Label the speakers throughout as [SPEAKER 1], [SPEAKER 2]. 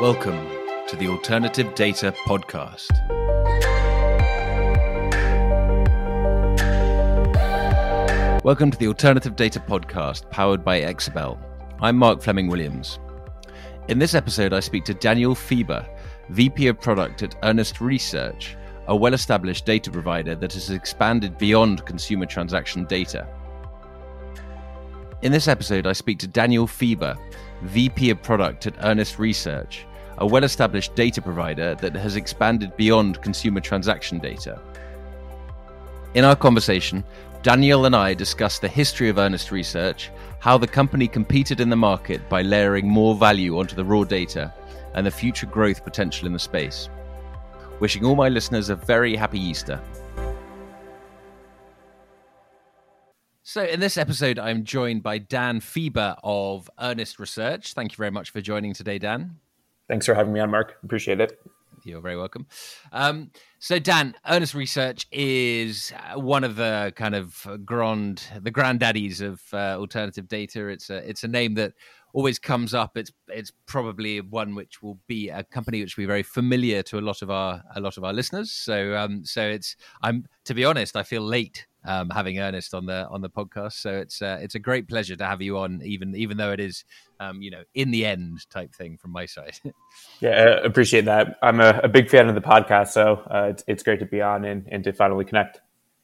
[SPEAKER 1] Welcome to the Alternative Data Podcast. Welcome to the Alternative Data Podcast powered by Exabel. I'm Mark Fleming Williams. In this episode, I speak to Daniel Fieber, VP of Product at Earnest Research, a well established data provider that has expanded beyond consumer transaction data. In this episode, I speak to Daniel Fieber, VP of Product at Earnest Research, a well established data provider that has expanded beyond consumer transaction data. In our conversation, Daniel and I discuss the history of Earnest Research, how the company competed in the market by layering more value onto the raw data, and the future growth potential in the space. Wishing all my listeners a very happy Easter. So, in this episode, I'm joined by Dan Fieber of Earnest Research. Thank you very much for joining today, Dan.
[SPEAKER 2] Thanks for having me on, Mark. Appreciate it.
[SPEAKER 1] You're very welcome. Um, so, Dan, Earnest Research is one of the kind of grand, the granddaddies of uh, alternative data. It's a, it's a name that always comes up. It's, it's probably one which will be a company which will be very familiar to a lot of our, a lot of our listeners. So, um, so it's, I'm to be honest, I feel late um, having Earnest on the on the podcast. So it's uh, it's a great pleasure to have you on, even even though it is um, you know in the end type thing from my side.
[SPEAKER 2] yeah, appreciate that. I'm a, a, big fan of the podcast, so uh, it's it's great to be on and, and to finally connect.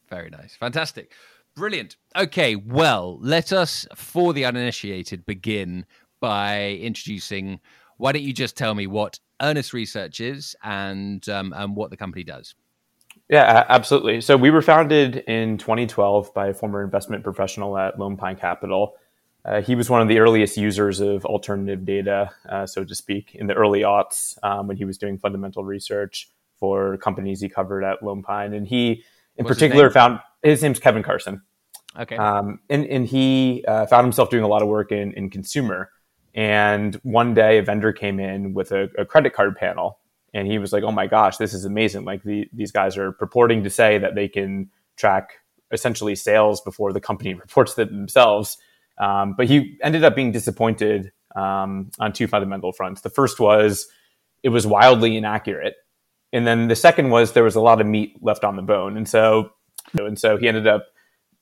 [SPEAKER 1] Very nice, fantastic, brilliant. Okay, well, let us for the uninitiated begin by introducing. Why don't you just tell me what Earnest Research is and um, and what the company does?
[SPEAKER 2] Yeah, absolutely. So we were founded in 2012 by a former investment professional at Lone Pine Capital. Uh, he was one of the earliest users of alternative data, uh, so to speak, in the early aughts um, when he was doing fundamental research for companies he covered at Lone Pine. And he, in What's particular, his found his name's Kevin Carson.
[SPEAKER 1] Okay. Um,
[SPEAKER 2] and, and he uh, found himself doing a lot of work in, in consumer. And one day, a vendor came in with a, a credit card panel and he was like, "Oh my gosh, this is amazing! Like the, these guys are purporting to say that they can track essentially sales before the company reports it themselves." Um, but he ended up being disappointed um, on two fundamental fronts. The first was it was wildly inaccurate, and then the second was there was a lot of meat left on the bone, and so and so he ended up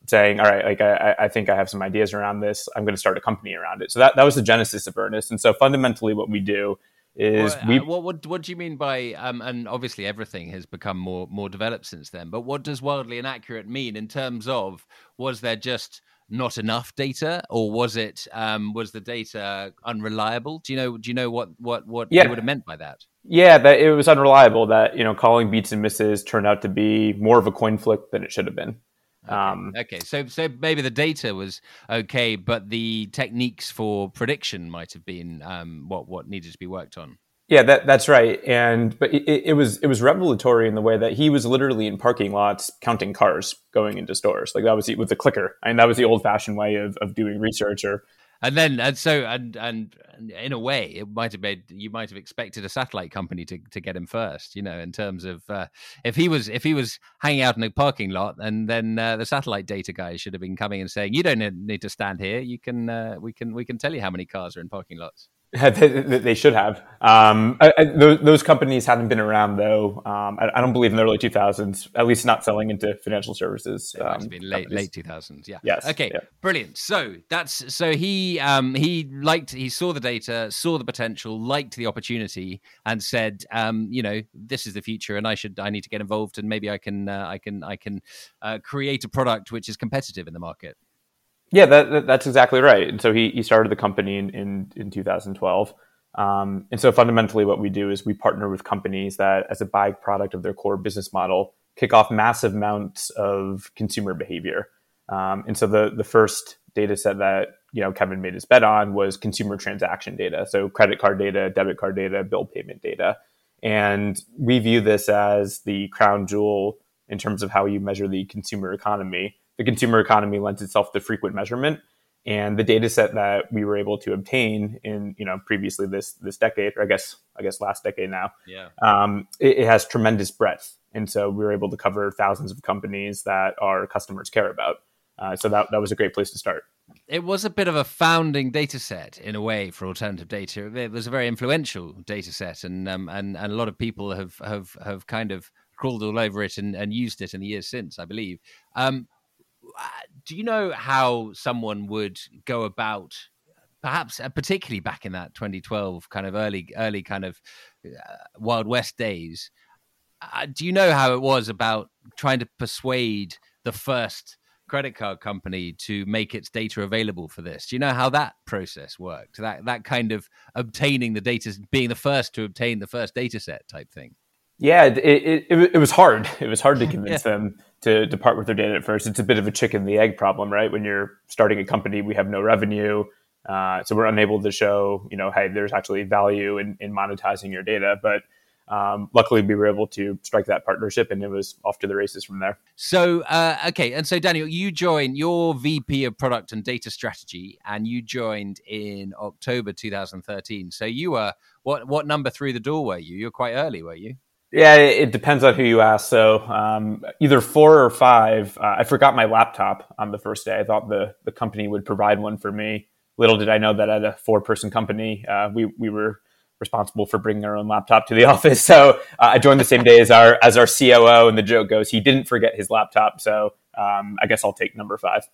[SPEAKER 2] saying, "All right, like I, I think I have some ideas around this. I'm going to start a company around it." So that that was the genesis of Earnest. And so fundamentally, what we do is
[SPEAKER 1] we uh, what, what what do you mean by um and obviously everything has become more more developed since then but what does wildly inaccurate mean in terms of was there just not enough data or was it um was the data unreliable? Do you know do you know what what what yeah. would have meant by that?
[SPEAKER 2] Yeah that it was unreliable that you know calling beats and misses turned out to be more of a coin flip than it should have been
[SPEAKER 1] Okay. Um, okay, so so maybe the data was okay, but the techniques for prediction might have been um, what what needed to be worked on.
[SPEAKER 2] Yeah, that, that's right. And but it, it, was it was revelatory in the way that he was literally in parking lots counting cars going into stores. Like that was with the clicker. I and mean, that was the old fashioned way of, of doing research or
[SPEAKER 1] and then and so and and in a way it might have made you might have expected a satellite company to, to get him first you know in terms of uh, if he was if he was hanging out in a parking lot and then uh, the satellite data guys should have been coming and saying you don't need to stand here. You can uh, we can we can tell you how many cars are in parking lots
[SPEAKER 2] they should have. Um, I, I, those, those, companies haven't been around though. Um, I, I, don't believe in the early 2000s, at least not selling into financial services.
[SPEAKER 1] Um, late late 2000s. Yeah.
[SPEAKER 2] Yes.
[SPEAKER 1] Okay.
[SPEAKER 2] Yeah.
[SPEAKER 1] Brilliant. So that's so he um, he liked he saw the data, saw the potential, liked the opportunity, and said, um, you know, this is the future, and I should I need to get involved, and maybe I can uh, I can I can uh, create a product which is competitive in the market.
[SPEAKER 2] Yeah, that, that, that's exactly right. And so he, he started the company in, in, in 2012. Um, and so fundamentally, what we do is we partner with companies that, as a byproduct of their core business model, kick off massive amounts of consumer behavior. Um, and so the, the first data set that you know Kevin made his bet on was consumer transaction data, so credit card data, debit card data, bill payment data. And we view this as the crown jewel in terms of how you measure the consumer economy the consumer economy lends itself to frequent measurement. And the data set that we were able to obtain in, you know, previously this this decade, or I guess I guess last decade now,
[SPEAKER 1] yeah,
[SPEAKER 2] um, it, it has tremendous breadth, and so we were able to cover thousands of companies that our customers care about. Uh, so that that was a great place to start.
[SPEAKER 1] it was a bit of a founding data set in a way for alternative data. It was a very influential data set, and um, and and a lot of people have have have kind of crawled all over it and, and used it in the years since, I believe. Um, do you know how someone would go about? Perhaps, uh, particularly back in that 2012 kind of early, early kind of uh, Wild West days, uh, do you know how it was about trying to persuade the first credit card company to make its data available for this. Do you know how that process worked? That that kind of obtaining the data, being the first to obtain the first data set type thing.
[SPEAKER 2] Yeah, it, it, it, it was hard. It was hard to convince yeah. them to depart with their data at first. It's a bit of a chicken the egg problem, right? When you're starting a company, we have no revenue. Uh, so we're unable to show, you know, hey, there's actually value in, in monetizing your data. But um, luckily we were able to strike that partnership and it was off to the races from there
[SPEAKER 1] so uh, okay and so daniel you joined your vp of product and data strategy and you joined in october 2013 so you were what what number through the door were you you were quite early were you
[SPEAKER 2] yeah it depends on who you ask so um, either four or five uh, i forgot my laptop on the first day i thought the, the company would provide one for me little did i know that at a four person company uh, we, we were responsible for bringing our own laptop to the office. So uh, I joined the same day as our as our COO, and the joke goes he didn't forget his laptop. So um, I guess I'll take number five.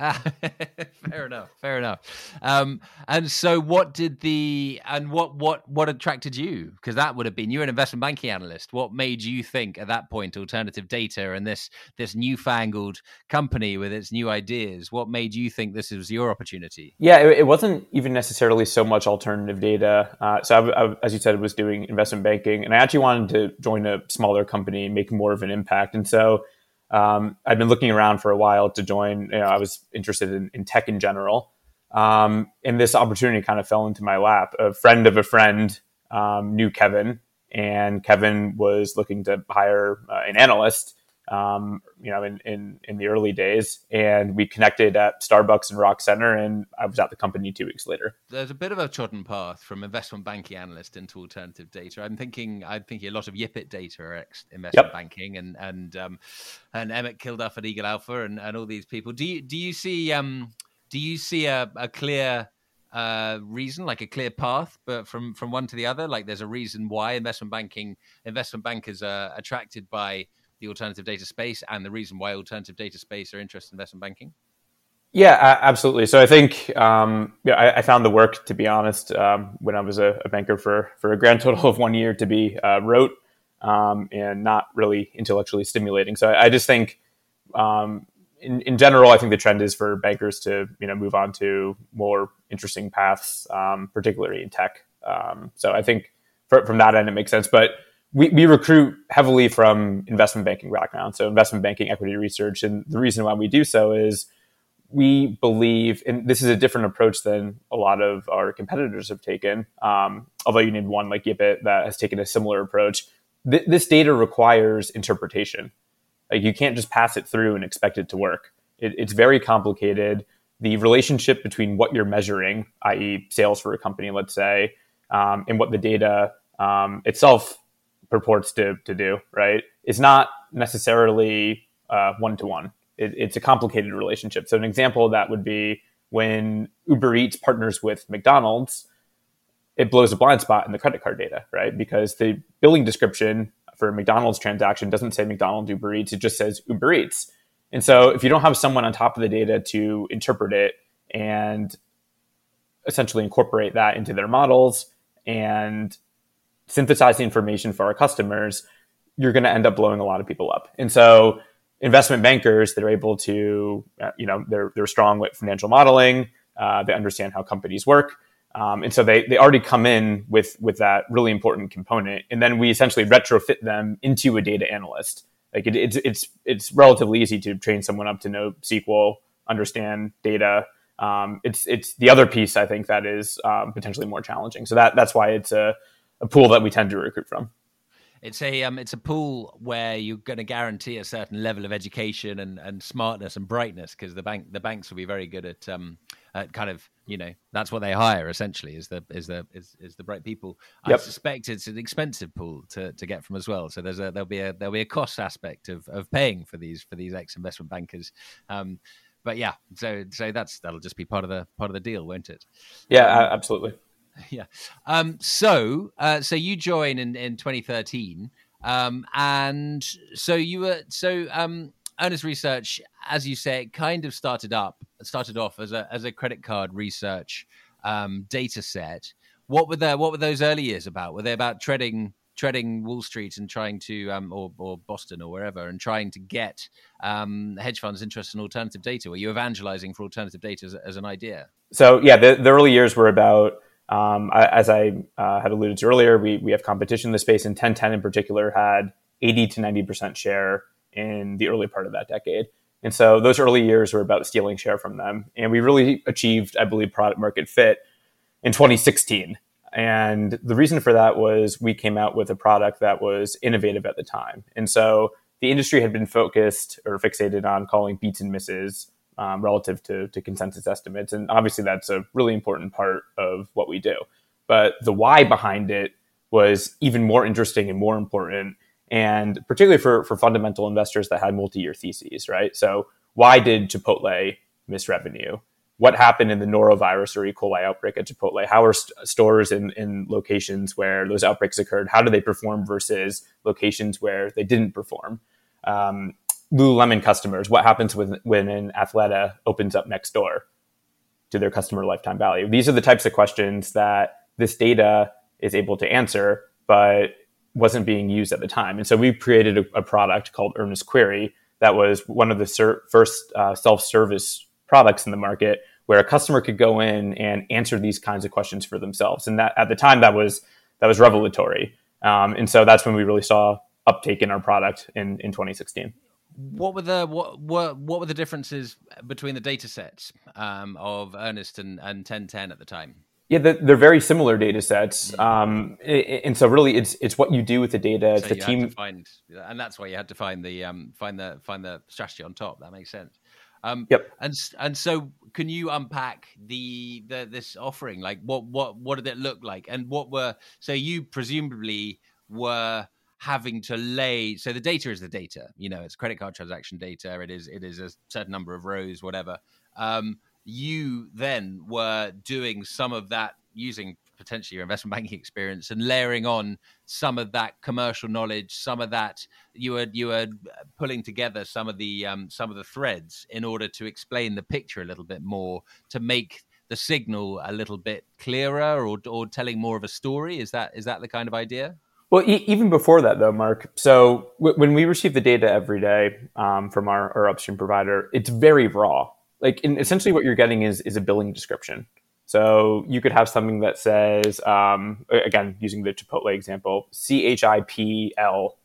[SPEAKER 1] fair enough. Fair enough. Um, and so, what did the and what what what attracted you? Because that would have been you're an investment banking analyst. What made you think at that point alternative data and this this newfangled company with its new ideas? What made you think this was your opportunity?
[SPEAKER 2] Yeah, it, it wasn't even necessarily so much alternative data. Uh, so, I, I, as you said, I was doing investment banking, and I actually wanted to join a smaller company and make more of an impact. And so um, I'd been looking around for a while to join. You know, I was interested in, in tech in general. Um, and this opportunity kind of fell into my lap. A friend of a friend um, knew Kevin, and Kevin was looking to hire uh, an analyst um, you know, in, in, in the early days. And we connected at Starbucks and Rock Center, and I was at the company two weeks later.
[SPEAKER 1] There's a bit of a trodden path from investment banking analyst into alternative data. I'm thinking, I'm thinking a lot of Yipit data are ex investment yep. banking, and and um, and Emmett Kilduff at Eagle Alpha, and, and all these people. Do you do you see um do you see a, a clear uh, reason, like a clear path, but from from one to the other, like there's a reason why investment banking investment bankers are attracted by the alternative data space and the reason why alternative data space are interested in investment banking?
[SPEAKER 2] Yeah, absolutely. So I think um, yeah, I, I, found the work, to be honest, um, when I was a, a, banker for for a grand total of one year, to be uh, rote um, and not really intellectually stimulating. So I, I just think, um, in, in general, I think the trend is for bankers to you know move on to more interesting paths, um, particularly in tech. Um, so I think for, from that end, it makes sense. But we, we recruit heavily from investment banking background, so investment banking equity research. And the reason why we do so is we believe, and this is a different approach than a lot of our competitors have taken. Um, although you named one like Yipit that has taken a similar approach. Th- this data requires interpretation. Like you can't just pass it through and expect it to work. It, it's very complicated. The relationship between what you're measuring, i.e., sales for a company, let's say, um, and what the data um, itself purports to, to do, right, is not necessarily one to one. It's a complicated relationship. So, an example of that would be when Uber Eats partners with McDonald's, it blows a blind spot in the credit card data, right? Because the billing description for McDonald's transaction doesn't say McDonald's Uber Eats, it just says Uber Eats. And so, if you don't have someone on top of the data to interpret it and essentially incorporate that into their models and synthesize the information for our customers, you're going to end up blowing a lot of people up. And so investment bankers, they're able to, uh, you know, they're, they're strong with financial modeling. Uh, they understand how companies work. Um, and so they, they already come in with, with that really important component. And then we essentially retrofit them into a data analyst. Like it, it's, it's, it's relatively easy to train someone up to know SQL, understand data. Um, it's, it's the other piece I think that is um, potentially more challenging. So that, that's why it's a, a pool that we tend to recruit from.
[SPEAKER 1] It's a um, it's a pool where you're going to guarantee a certain level of education and, and smartness and brightness because the bank the banks will be very good at um at kind of you know that's what they hire essentially is the is the is, is the bright people. Yep. I suspect it's an expensive pool to, to get from as well. So there's a there'll be a there'll be a cost aspect of, of paying for these for these ex investment bankers. Um, but yeah, so so that's that'll just be part of the part of the deal, won't it?
[SPEAKER 2] Yeah, absolutely.
[SPEAKER 1] Yeah. Um, so uh, so you join in in 2013, um, and so you were so um, Earnest Research, as you say, it kind of started up started off as a as a credit card research um, data set. What were the what were those early years about? Were they about treading treading Wall Street and trying to, um, or, or Boston or wherever, and trying to get um, hedge funds interested in alternative data? Were you evangelizing for alternative data as, as an idea?
[SPEAKER 2] So yeah, the, the early years were about, um, as I uh, had alluded to earlier, we, we have competition in the space, and 1010 in particular had 80 to 90% share in the early part of that decade. And so those early years were about stealing share from them. And we really achieved, I believe, product market fit in 2016. And the reason for that was we came out with a product that was innovative at the time. And so the industry had been focused or fixated on calling beats and misses um, relative to, to consensus estimates. And obviously, that's a really important part of what we do. But the why behind it was even more interesting and more important. And particularly for, for fundamental investors that had multi year theses, right? So, why did Chipotle miss revenue? what happened in the norovirus or E. coli outbreak at Chipotle? How are st- stores in, in locations where those outbreaks occurred? How do they perform versus locations where they didn't perform? Um, Lululemon customers, what happens with, when an Athleta opens up next door to their customer lifetime value? These are the types of questions that this data is able to answer, but wasn't being used at the time. And so we created a, a product called Earnest Query that was one of the ser- first uh, self-service products in the market where a customer could go in and answer these kinds of questions for themselves. And that at the time that was that was revelatory. Um, and so that's when we really saw uptake in our product in, in 2016.
[SPEAKER 1] What were the what were what were the differences between the data sets um, of Earnest and, and 1010 at the time?
[SPEAKER 2] Yeah, they're very similar data sets, um, and so really, it's it's what you do with the data.
[SPEAKER 1] So
[SPEAKER 2] the team
[SPEAKER 1] find, and that's why you had to find the um, find the find the strategy on top. That makes sense.
[SPEAKER 2] Um, yep.
[SPEAKER 1] And and so, can you unpack the, the this offering? Like, what what what did it look like, and what were so you presumably were having to lay so the data is the data you know it's credit card transaction data it is it is a certain number of rows whatever um, you then were doing some of that using potentially your investment banking experience and layering on some of that commercial knowledge, some of that you were you were pulling together some of the um, some of the threads in order to explain the picture a little bit more to make the signal a little bit clearer or or telling more of a story. Is that is that the kind of idea?
[SPEAKER 2] Well, e- even before that, though, Mark. So w- when we receive the data every day um, from our, our upstream provider, it's very raw. Like, essentially, what you're getting is is a billing description. So you could have something that says, um, again, using the Chipotle example, C H I P L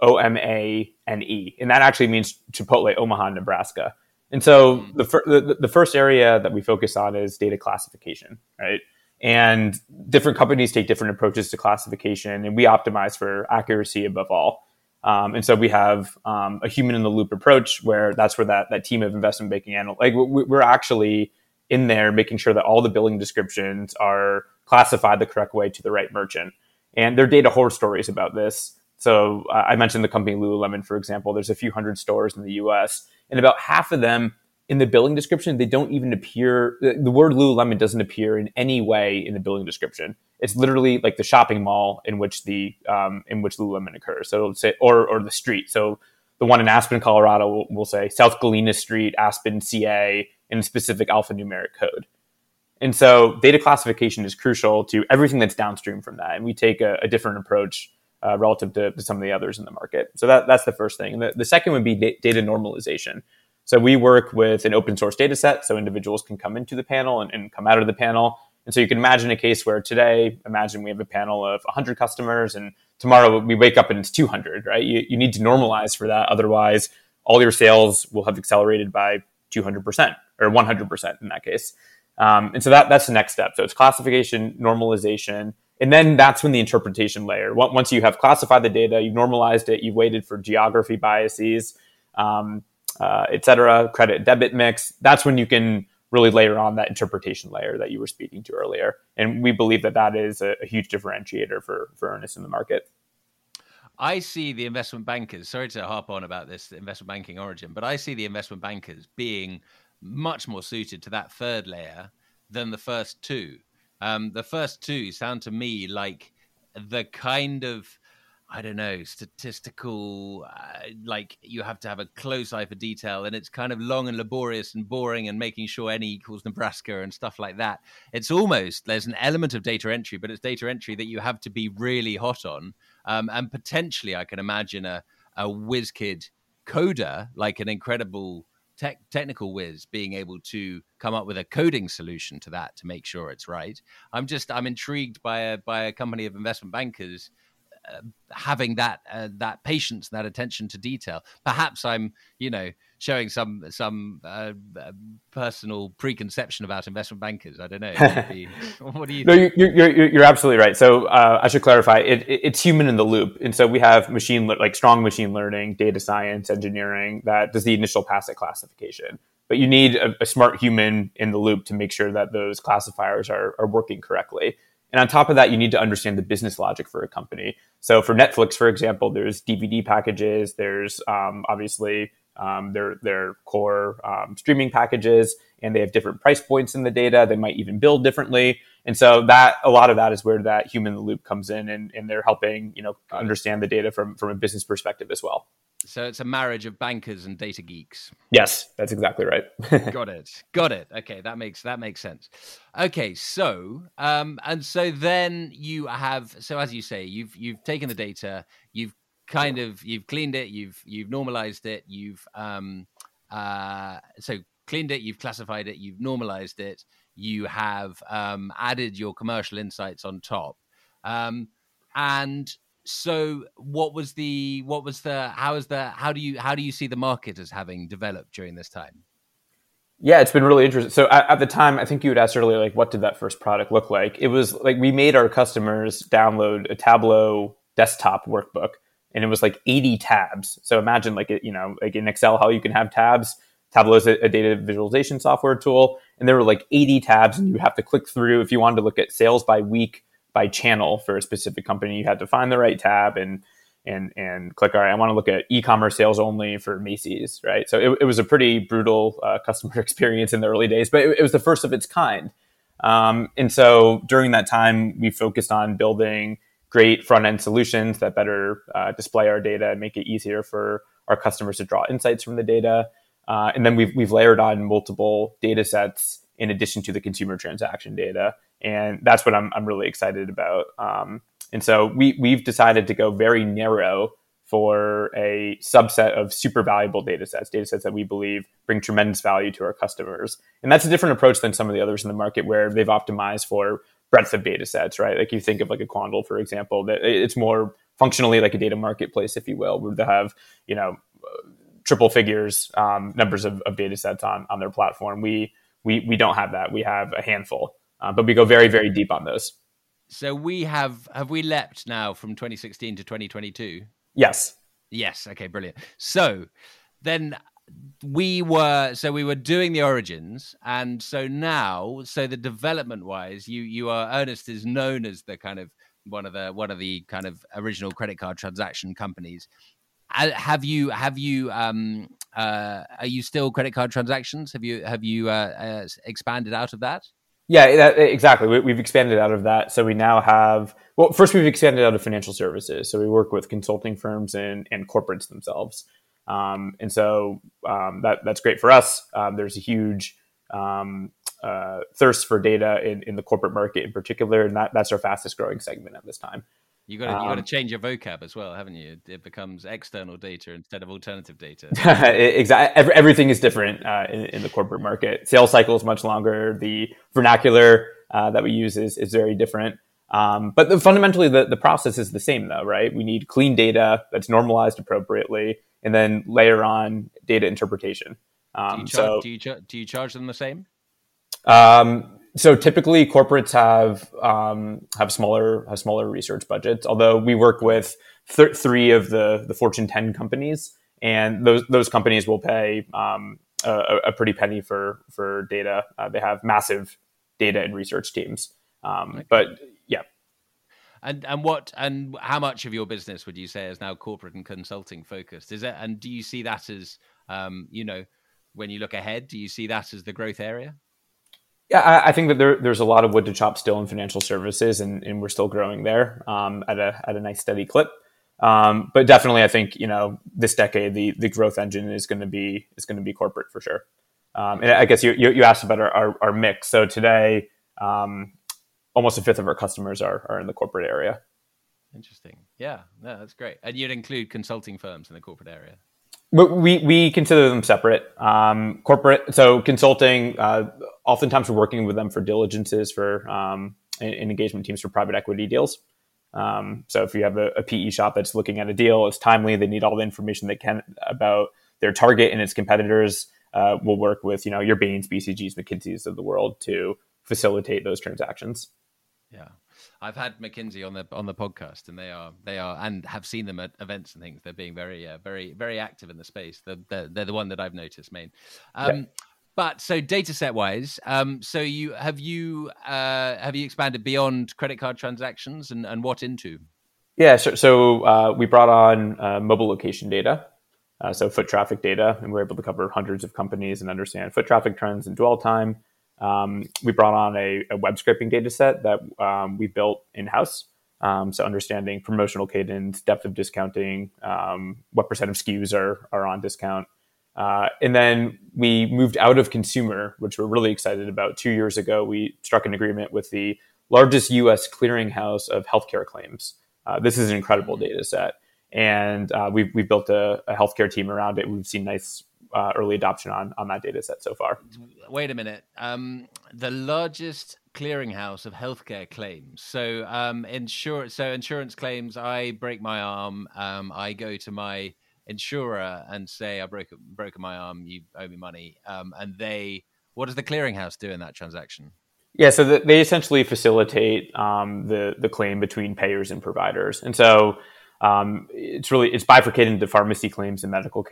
[SPEAKER 2] O M A N E. And that actually means Chipotle, Omaha, Nebraska. And so hmm. the, fir- the, the first area that we focus on is data classification, right? And different companies take different approaches to classification, and we optimize for accuracy above all. Um, and so we have um, a human in the loop approach where that's where that, that team of investment banking analysts, like we're actually in there, making sure that all the billing descriptions are classified the correct way to the right merchant. And there are data horror stories about this. So uh, I mentioned the company Lululemon, for example. There's a few hundred stores in the U.S., and about half of them in the billing description they don't even appear. The, word Lululemon doesn't appear in any way in the billing description. It's literally like the shopping mall in which the um, in which Lululemon occurs. So it'll say or or the street. So the one in Aspen, Colorado, will, will say South Galena Street, Aspen, CA, in a specific alphanumeric code. And so data classification is crucial to everything that's downstream from that. And we take a, a different approach uh, relative to, to, some of the others in the market. So that, that's the first thing. The, the, second would be da- data normalization. So we work with an open source data set so individuals can come into the panel and, and come out of the panel. And so you can imagine a case where today, imagine we have a panel of 100 customers and tomorrow we wake up and it's 200, right? You, you need to normalize for that. Otherwise, all your sales will have accelerated by 200% or 100% in that case. Um, and so that, that's the next step. So it's classification, normalization, and then that's when the interpretation layer. Once you have classified the data, you've normalized it, you've weighted for geography biases, um, uh, et cetera, credit debit mix. That's when you can really layer on that interpretation layer that you were speaking to earlier. And we believe that that is a, a huge differentiator for, for Earnest in the market.
[SPEAKER 1] I see the investment bankers. Sorry to harp on about this investment banking origin, but I see the investment bankers being much more suited to that third layer than the first two. Um, the first two sound to me like the kind of I don't know, statistical, uh, like you have to have a close eye for detail, and it's kind of long and laborious and boring, and making sure n equals Nebraska and stuff like that. It's almost there's an element of data entry, but it's data entry that you have to be really hot on, um, and potentially I can imagine a a whiz kid coder like an incredible tech, technical whiz being able to come up with a coding solution to that to make sure it's right. I'm just I'm intrigued by a by a company of investment bankers having that uh, that patience and that attention to detail. Perhaps I'm, you know, showing some some uh, uh personal preconception about investment bankers. I don't know. What do you?
[SPEAKER 2] No, you're, you're, you're absolutely right. So uh, I should clarify. It, it, it's human in the loop, and so we have machine like strong machine learning, data science, engineering that does the initial passive classification. But you need a, a smart human in the loop to make sure that those classifiers are, are working correctly. And on top of that, you need to understand the business logic for a company. So for Netflix, for example, there's DVD packages, there's um, obviously um, their their core um, streaming packages, and they have different price points in the data. They might even build differently, and so that a lot of that is where that human in the loop comes in, and, and they're helping you know understand the data from from a business perspective as well.
[SPEAKER 1] So it's a marriage of bankers and data geeks.
[SPEAKER 2] Yes, that's exactly right.
[SPEAKER 1] Got it. Got it. Okay, that makes that makes sense. Okay, so um and so then you have so as you say, you've you've taken the data, you've kind of you've cleaned it, you've you've normalized it, you've um uh so cleaned it, you've classified it, you've normalized it, you have um added your commercial insights on top. Um and so what was the what was the how is the how do you how do you see the market as having developed during this time?
[SPEAKER 2] Yeah it's been really interesting so at, at, the time i think you had asked earlier like what did that first product look like? It was like we made our customers download a tableau desktop workbook and it was like 80 tabs. So imagine like you know like in excel how you can have tabs. Tableau is a, a data visualization software tool and there were like 80 tabs and you have to click through if you wanted to look at sales by week by channel for a specific company. You had to find the right tab and and and click. All right, I want to look at e-commerce sales only for Macy's, right? So it, it was a pretty brutal uh, customer experience in the early days, but it, it was the first of its kind. Um, and so during that time, we focused on building great front end solutions that better uh, display our data and make it easier for our customers to draw insights from the data. Uh, and then we've, we've layered on multiple data sets in addition to the consumer transaction data. And that's what I'm, I'm really excited about. Um, and so we, we've decided to go very narrow for a subset of super valuable data sets, data sets that we believe bring tremendous value to our customers. And that's a different approach than some of the others in the market where they've optimized for breadth of data sets, right? Like you think of like a Quandl, for example, that it's more functionally like a data marketplace, if you will, where they have, you know, triple figures um, numbers of, of data sets on, on their platform. We we we don't have that. We have a handful, uh, but we go very very deep on those.
[SPEAKER 1] So we have have we leapt now from 2016 to 2022?
[SPEAKER 2] Yes.
[SPEAKER 1] Yes. Okay. Brilliant. So then we were so we were doing the origins and so now so the development wise you you are Earnest is known as the kind of one of the one of the kind of original credit card transaction companies have you have you um uh are you still credit card transactions have you have you uh, uh expanded out of that
[SPEAKER 2] yeah that, exactly. We, we've expanded out of that. So we now have well first we've expanded out of financial services. So we work with consulting firms and and corporates themselves. Um, and so um, that that's great for us. Um, there's a huge um, uh, thirst for data in, in the corporate market in particular. And that, that's our fastest growing segment at this time
[SPEAKER 1] you got to, you got to um, change your vocab as well, haven't you? It becomes external data instead of alternative data.
[SPEAKER 2] exactly. Everything is different uh, in, in, the corporate market. Sales cycle is much longer. The vernacular uh, that we use is, is very different. Um, but the, fundamentally, the, the process is the same, though, right? We need clean data that's normalized appropriately, and then layer on data interpretation.
[SPEAKER 1] Um, do, you char- so, do, you do you charge them the same?
[SPEAKER 2] Um, so typically corporates have um, have smaller have smaller research budgets. Although we work with th- three of the the Fortune 10 companies, and those those companies will pay um, a, a, pretty penny for for data. Uh, they have massive data and research teams. Um, okay. But yeah.
[SPEAKER 1] And and what and how much of your business would you say is now corporate and consulting focused? Is it and do you see that as um, you know when you look ahead? Do you see that as the growth area?
[SPEAKER 2] Yeah, I, I think that there, there's a lot of wood to chop still in financial services, and, and we're still growing there um, at a at a nice steady clip. Um, but definitely, I think you know this decade the the growth engine is going to be is going to be corporate for sure. Um, and I guess you, you, you asked about our, our, our, mix. So today, um, almost a fifth of our customers are are in the corporate area.
[SPEAKER 1] Interesting. Yeah, no, that's great. And you'd include consulting firms in the corporate area.
[SPEAKER 2] We, we consider them separate. Um, corporate, so consulting, uh, oftentimes we're working with them for diligences for um, engagement teams for private equity deals. Um, so if you have a, a, PE shop that's looking at a deal, it's timely. They need all the information they can about their target and its competitors. Uh, we'll work with you know your Bain's, BCG's, McKinsey's of the world to facilitate those transactions.
[SPEAKER 1] Yeah, I've had McKinsey on the on the podcast, and they are they are and have seen them at events and things. They're being very uh, very very active in the space. They're, they're, they're the one that I've noticed, main. Um, yeah. But so data set wise, um, so you have you uh, have you expanded beyond credit card transactions and, and what into?
[SPEAKER 2] Yeah, so, so uh, we brought on uh, mobile location data, uh, so foot traffic data, and we are able to cover hundreds of companies and understand foot traffic trends and dwell time. Um, we brought on a, a, web scraping data set that um, we built in house. Um, so understanding promotional cadence, depth of discounting, um, what percent of SKUs are, are on discount, uh, and then we moved out of consumer, which we're really excited about. Two years ago, we struck an agreement with the largest U.S. clearinghouse of healthcare claims. Uh, this is an incredible data set, and uh, we've, we've built a, a, healthcare team around it. We've seen nice uh, early adoption on, on that data set so far.
[SPEAKER 1] Wait a minute. Um, the largest clearinghouse of healthcare claims. So um, insurance. So insurance claims. I break my arm. Um, I go to my insurer and say I broke broken my arm, you owe me money, um, and they what does the clearinghouse do in that transaction?
[SPEAKER 2] Yeah, so the, they essentially facilitate um, the the claim between payers and providers, and so um, it's really it's bifurcated into pharmacy claims and medical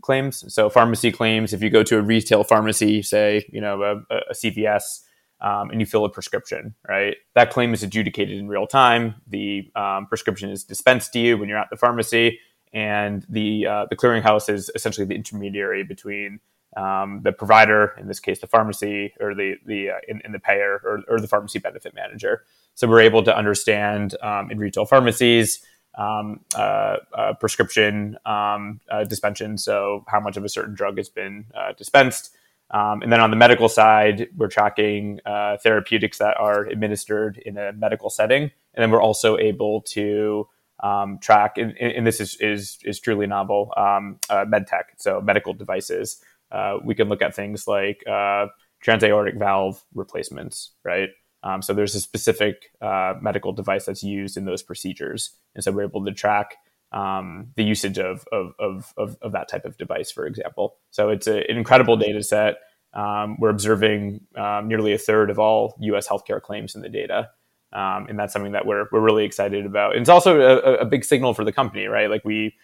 [SPEAKER 2] claims. So pharmacy claims, if you go to a retail pharmacy, say you know a, a CVS, um, and you fill a prescription, right? That claim is adjudicated in real time. The um, prescription is dispensed to you when you're at the pharmacy and the uh, the clearinghouse is essentially the intermediary between um, the provider, in this case, the pharmacy, or the the uh, in, in, the payer, or, or, the pharmacy benefit manager. So we're able to understand um, in retail pharmacies um, uh, uh prescription um, uh, dispensation, so how much of a certain drug has been uh, dispensed. Um, and then on the medical side, we're tracking therapeutics that are administered in a medical setting, and then we're also able to um, track, and, and, this is is is truly novel. Um, uh, med tech, so medical devices. Uh, we can look at things like uh, transaortic valve replacements, right? Um, so there's a specific uh, medical device that's used in those procedures, and so we're able to track um, the usage of, of, of, of, that type of device, for example. So it's a, an incredible data set. Um, we're observing um, nearly a third of all U.S. healthcare claims in the data. Um, and that's something that we're we're really excited about. And it's also a, a big signal for the company, right? Like we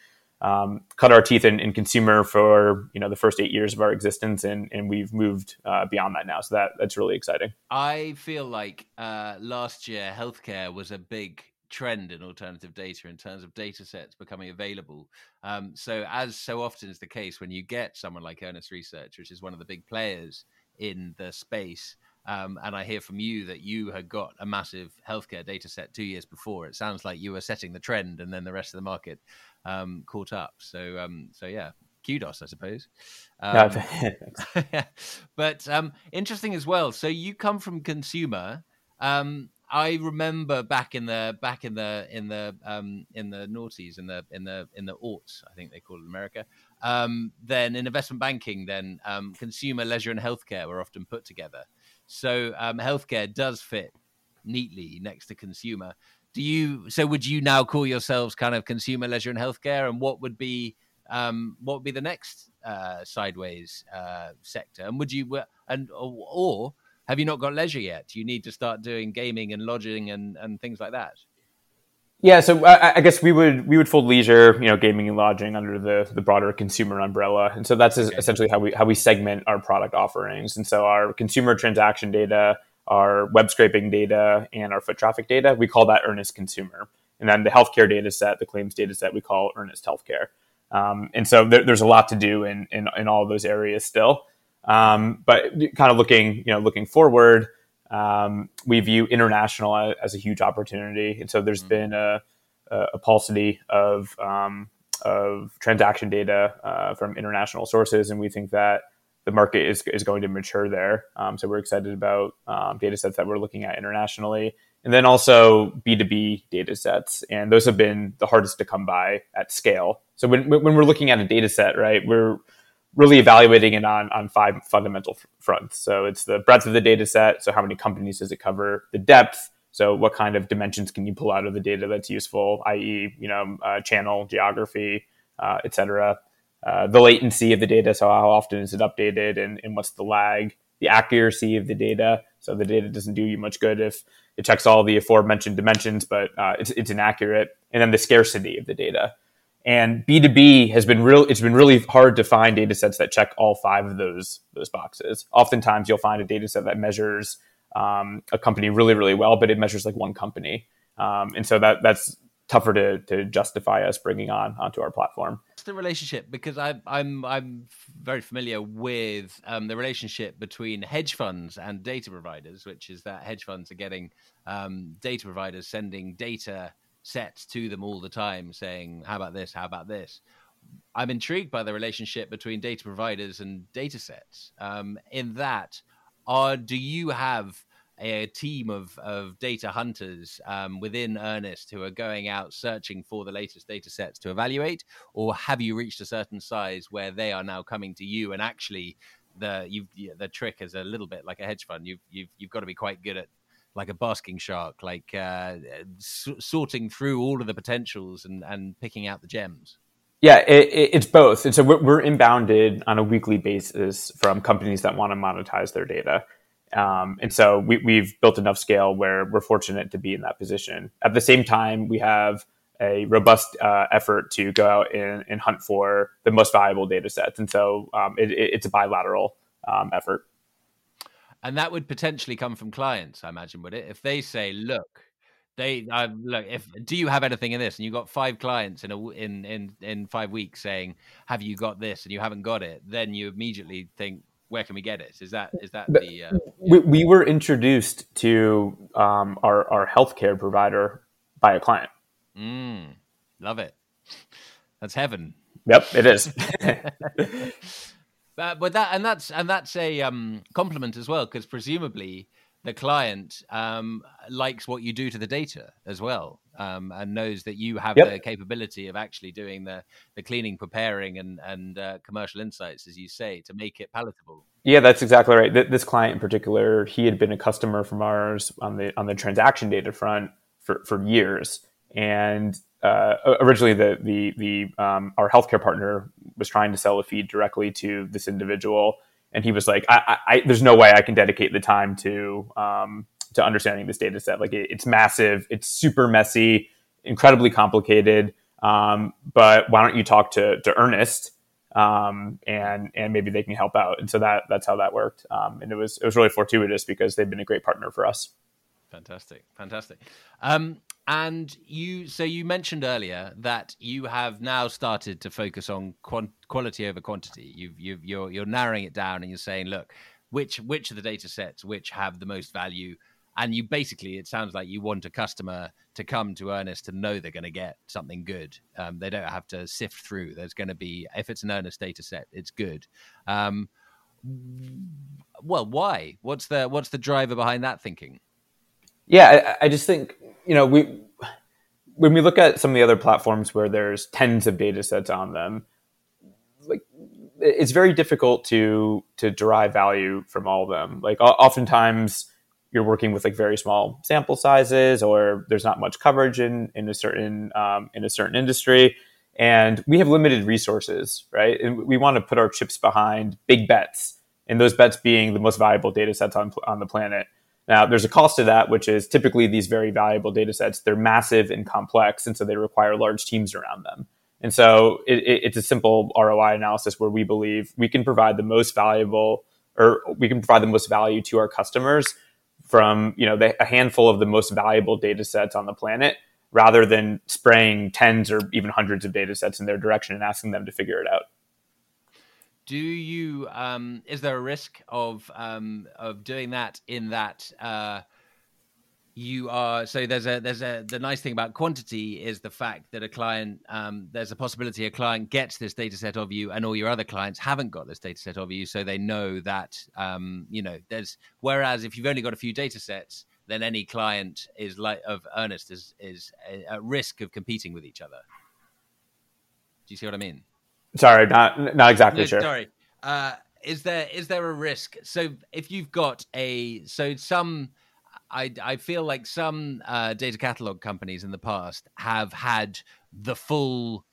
[SPEAKER 2] um, cut our teeth in, in, consumer for you know the first eight years of our existence, and and we've moved uh, beyond that now. So that that's really exciting.
[SPEAKER 1] I feel like uh, last year healthcare was a big trend in alternative data in terms of data sets becoming available. Um, so as so often is the case when you get someone like Earnest Research, which is one of the big players in the space um, and I hear from you that you had got a massive healthcare data set two years before. It sounds like you were setting the trend, and then the rest of the market um, caught up. So, um, so yeah, kudos, I suppose. Um, but um, interesting as well. So you come from consumer. Um, I remember back in the back in the in the um, in the noughties in the in the in the aughts, I think they call it in America. Um, then in investment banking, then um, consumer, leisure, and healthcare were often put together. So um, healthcare does fit neatly next to consumer. Do you? So would you now call yourselves kind of consumer, leisure, and healthcare? And what would be um, what would be the next uh, sideways uh, sector? And would you and or, or have you not got leisure yet? You need to start doing gaming and lodging and, and things like that?
[SPEAKER 2] Yeah, so I, I, guess we would we would fold leisure, you know, gaming and lodging under the the broader consumer umbrella, and so that's okay. essentially how we how we segment our product offerings. And so our consumer transaction data our web scraping data and our foot traffic data. We call that Earnest Consumer. And then the healthcare data set, the claims data set, we call Earnest Healthcare. Um, and so there, there's a lot to do in, in, in all of those areas still. Um, but kind of looking, you know, looking forward, um, we view international as a huge opportunity. And so there's mm-hmm. been a, a, paucity of, um, of transaction data uh, from international sources. And we think that the market is, is going to mature there. Um, so we're excited about um, data sets that we're looking at internationally. And then also B2B data sets. And those have been the hardest to come by at scale. So when, when we're looking at a data set, right, we're really evaluating it on, on five fundamental fronts. So it's the breadth of the data set. So how many companies does it cover? The depth. So what kind of dimensions can you pull out of the data that's useful, i.e., you know, uh, channel, geography, uh, et cetera uh, the latency of the data, so how often is it updated, and, and what's the lag, the accuracy of the data. So the data doesn't do you much good if it checks all the aforementioned dimensions, but uh, it's, it's inaccurate. And then the scarcity of the data. And B2B has been real it's been really hard to find data sets that check all five of those those boxes. Oftentimes you'll find a data set that measures um, a company really, really well, but it measures like one company. Um, and so that that's tougher to, to justify us bringing on onto our platform.
[SPEAKER 1] The relationship? Because I, I'm I'm very familiar with um, the relationship between hedge funds and data providers, which is that hedge funds are getting um, data providers sending data sets to them all the time, saying, "How about this? How about this?" I'm intrigued by the relationship between data providers and data sets. Um, in that, are do you have a team of, of data hunters um, within Earnest who are going out searching for the latest data sets to evaluate, or have you reached a certain size where they are now coming to you and actually the you the trick is a little bit like a hedge fund. You've you've you've got to be quite good at like a basking shark, like uh, sorting through all of the potentials and and picking out the gems.
[SPEAKER 2] Yeah, it, it, it's both. And so we're, we're inbounded on a weekly basis from companies that want to monetize their data. Um, and so we, have built enough scale where we're fortunate to be in that position. At the same time, we have a robust uh, effort to go out and, and, hunt for the most valuable data sets. And so um, it, it's a bilateral um, effort.
[SPEAKER 1] And that would potentially come from clients, I imagine, would it? If they say, look, they uh, look if do you have anything in this and you've got five clients in a in in in five weeks saying have you got this and you haven't got it then you immediately think where can we get it? Is that is that the? Uh,
[SPEAKER 2] we, we were introduced to um, our our healthcare provider by a client.
[SPEAKER 1] Mm, love it. That's heaven.
[SPEAKER 2] Yep, it is.
[SPEAKER 1] but, but that and that's and that's a um, compliment as well because presumably the client um, likes what you do to the data as well um, and knows that you have yep. the capability of actually doing the, the cleaning preparing and, and uh, commercial insights as you say to make it palatable.
[SPEAKER 2] Yeah that's exactly right. This client in particular he had been a customer from ours on the on the transaction data front for, for years. And uh, originally the the the um, our healthcare partner was trying to sell a feed directly to this individual and he was like, I, I, "There's no way I can dedicate the time to um, to understanding this data set. Like, it, it's massive, it's super messy, incredibly complicated. Um, but why don't you talk to to Earnest, um, and and maybe they can help out?" And so that that's how that worked. Um, and it was it was really fortuitous because they've been a great partner for us.
[SPEAKER 1] Fantastic, fantastic. And you, so you mentioned earlier that you have now started to focus on quant- quality over quantity. You've, you've, you're, you're narrowing it down, and you're saying, look, which which of the data sets which have the most value, and you basically, it sounds like you want a customer to come to Earnest to know they're going to get something good. Um, they don't have to sift through. There's going to be, if it's an Earnest data set, it's good. Um, well, why? What's the what's the driver behind that thinking?
[SPEAKER 2] Yeah, I, I just think you know, we when we look at some of the other platforms where there's tens of data sets on them, like it's very difficult to to derive value from all of them. Like oftentimes you're working with like very small sample sizes, or there's not much coverage in in a certain um, in a certain industry, and we have limited resources, right? And we want to put our chips behind big bets, and those bets being the most valuable data sets on on the planet. Now, there's a cost to that, which is typically these very valuable data sets, they're massive and complex, and so they require large teams around them. And so it, it, it's a simple ROI analysis where we believe we can provide the most valuable or we can provide the most value to our customers from you know the, a handful of the most valuable data sets on the planet rather than spraying tens or even hundreds of data sets in their direction and asking them to figure it out
[SPEAKER 1] do you um, is there a risk of um, of doing that in that uh, you are so there's a there's a the nice thing about quantity is the fact that a client um, there's a possibility a client gets this data set of you and all your other clients haven't got this data set of you so they know that um, you know there's whereas if you've only got a few data sets then any client is like of earnest is is at risk of competing with each other. Do you see what i mean
[SPEAKER 2] sorry not not exactly no, sure.
[SPEAKER 1] sorry. Uh, is there is there a risk? So if you've got a so some I, I feel like some uh, data catalog companies in the past have had the full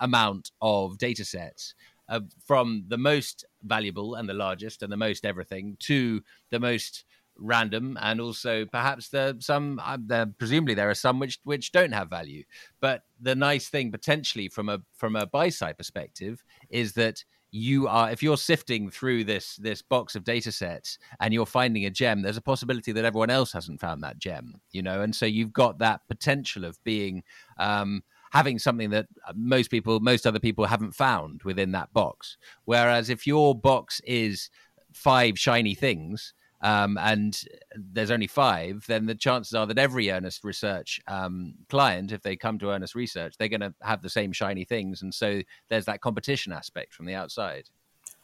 [SPEAKER 1] amount of data sets uh, from the most valuable and the largest and the most everything to the most random and also perhaps the some uh, there presumably there are some which which don't have value. But the nice thing potentially from a from a buy side perspective is that you are if you're sifting through this this box of data sets and you're finding a gem there's a possibility that everyone else hasn't found that gem you know? And so you've got that potential of being um, having something that most people most other people haven't found within that box. Whereas if your box is five shiny things um, and there's only five, then the chances are that every Earnest Research um, client, if they come to Earnest Research, they're going to have the same shiny things, and so there's that competition aspect from the outside.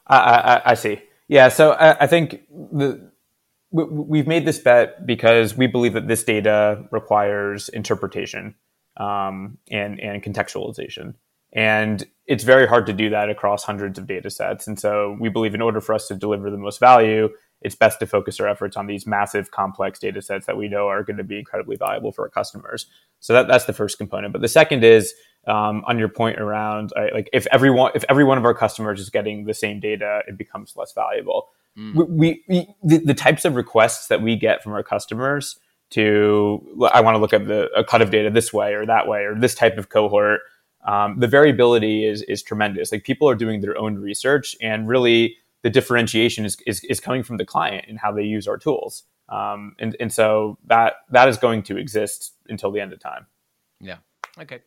[SPEAKER 2] I, I, I see. Yeah, so I, I think the we've made this bet because we believe that this data requires interpretation um, and and contextualization, and it's very hard to do that across hundreds of data sets. And so we believe in order for us to deliver the most value, it's best to focus our efforts on these massive complex data sets that we know are going to be incredibly valuable for our customers. So that, that's the first component. But the second is um, on your point around uh, like if everyone if every one of our customers is getting the same data it becomes less valuable. Mm. we, we the, the, types of requests that we get from our customers to i want to look at the a cut of data this way or that way or this type of cohort um, the variability is is tremendous. Like people are doing their own research and really the differentiation is, is, is coming from the client and how they use our tools. Um, and, and so that that is going to exist until the end of time.
[SPEAKER 1] Yeah. Okay.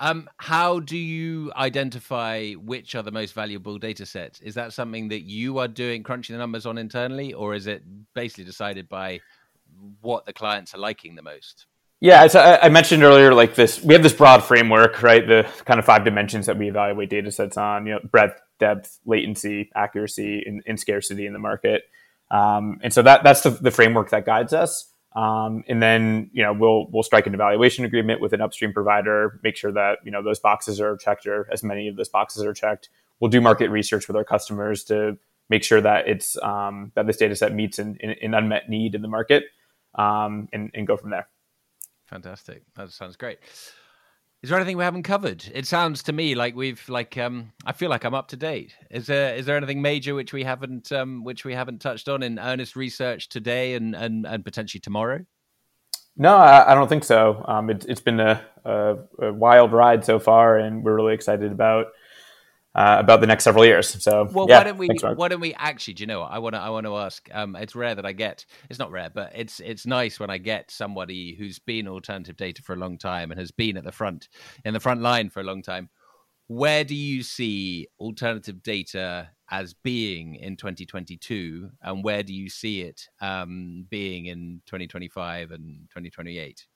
[SPEAKER 1] Um, how do you identify which are the most valuable data sets? Is that something that you are doing, crunching the numbers on internally, or is it basically decided by what the clients are liking the most?
[SPEAKER 2] Yeah, as I mentioned earlier, like this, we have this broad framework, right? The kind of five dimensions that we evaluate data sets on, you know, breadth, depth, latency, accuracy, and, and scarcity in the market. Um, and so that that's the, the, framework that guides us. Um, and then you know we'll we'll strike an evaluation agreement with an upstream provider, make sure that you know those boxes are checked or as many of those boxes are checked. We'll do market research with our customers to make sure that it's um, that this data set meets an, an, unmet need in the market, um, and, and go from there.
[SPEAKER 1] Fantastic. That sounds great. Is there anything we haven't covered? It sounds to me like we've like um I feel like I'm up to date. Is there is there anything major which we haven't um which we haven't touched on in Earnest Research today and and, and potentially tomorrow?
[SPEAKER 2] No, I, I don't think so. Um, it, has been a, a, a, wild ride so far, and we're really excited about uh, about the next several years. So,
[SPEAKER 1] well,
[SPEAKER 2] yeah,
[SPEAKER 1] why don't we? Thanks, why don't we actually? Do you know what I want to? I want to ask. Um, it's rare that I get. It's not rare, but it's it's nice when I get somebody who's been alternative data for a long time and has been at the front in the front line for a long time. Where do you see alternative data as being in 2022, and where do you see it um, being in 2025 and 2028?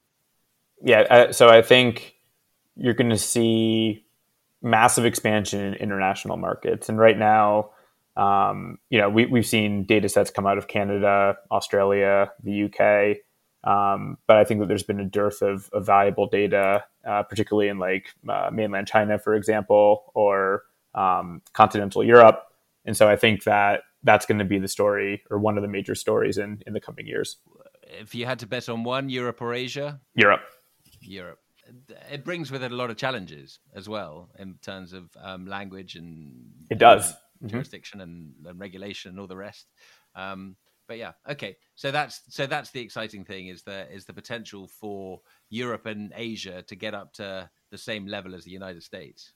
[SPEAKER 2] Yeah, uh, so I think you're going to see massive expansion in international markets. And right now, um, you know, we, we've seen data sets come out of Canada, Australia, the UK. Um, but I think that there's been a dearth of, of valuable data, uh, particularly in like uh, mainland China, for example, or um, continental Europe. And so I think that that's going to be the story or one of the major stories in, in the coming years.
[SPEAKER 1] If you had to bet on one, Europe or Asia?
[SPEAKER 2] Europe.
[SPEAKER 1] Europe it brings with it a lot of challenges as well in terms of um, language and
[SPEAKER 2] it does
[SPEAKER 1] mm-hmm. jurisdiction mm-hmm. and, and, regulation and all the rest. Um, but yeah, okay. So that's so that's the exciting thing is the is the potential for Europe and Asia to get up to the same level as the United States.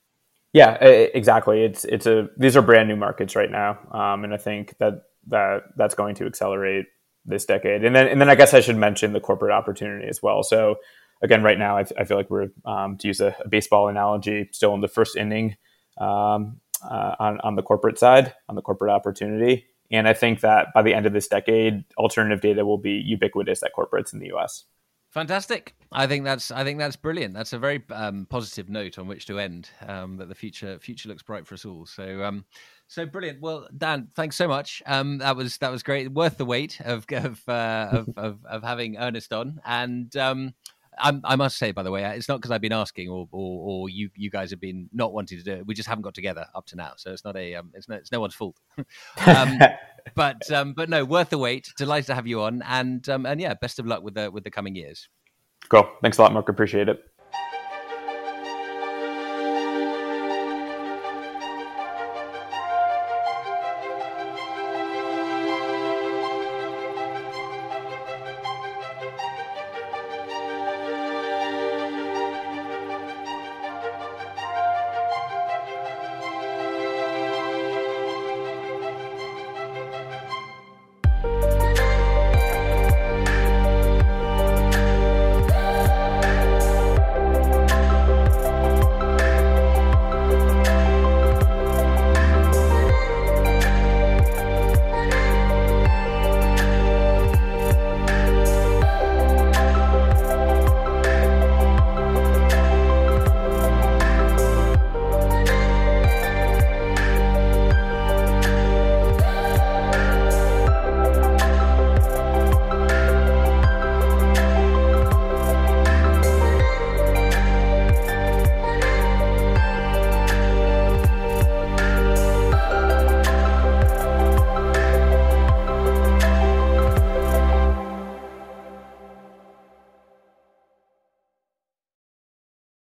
[SPEAKER 2] Yeah, exactly. It's it's a these are brand new markets right now, um, and I think that that that's going to accelerate this decade. And then and then I guess I should mention the corporate opportunity as well. So again, right now I, I feel like we're um, to use a, a, baseball analogy, still in the first inning um, uh, on on the corporate side, on the corporate opportunity. And I think that by the end of this decade, alternative data will be ubiquitous at corporates in the U.S.
[SPEAKER 1] Fantastic. I think that's I think that's brilliant. That's a very um, positive note on which to end. Um, that the future future looks bright for us all. So um, so brilliant. Well, Dan, thanks so much. Um, that was that was great. Worth the wait of of uh, of, of, of, having Earnest on. And um, I, I, must say, by the way, it's not because I've been asking or, or, or you you guys have been not wanting to do it. We just haven't got together up to now. So it's not a um, it's no it's no one's fault. Um, but um, but no, worth the wait. Delighted to have you on, and um, and yeah, best of luck with the with the coming years.
[SPEAKER 2] Cool. Thanks a lot, Mark. Appreciate it.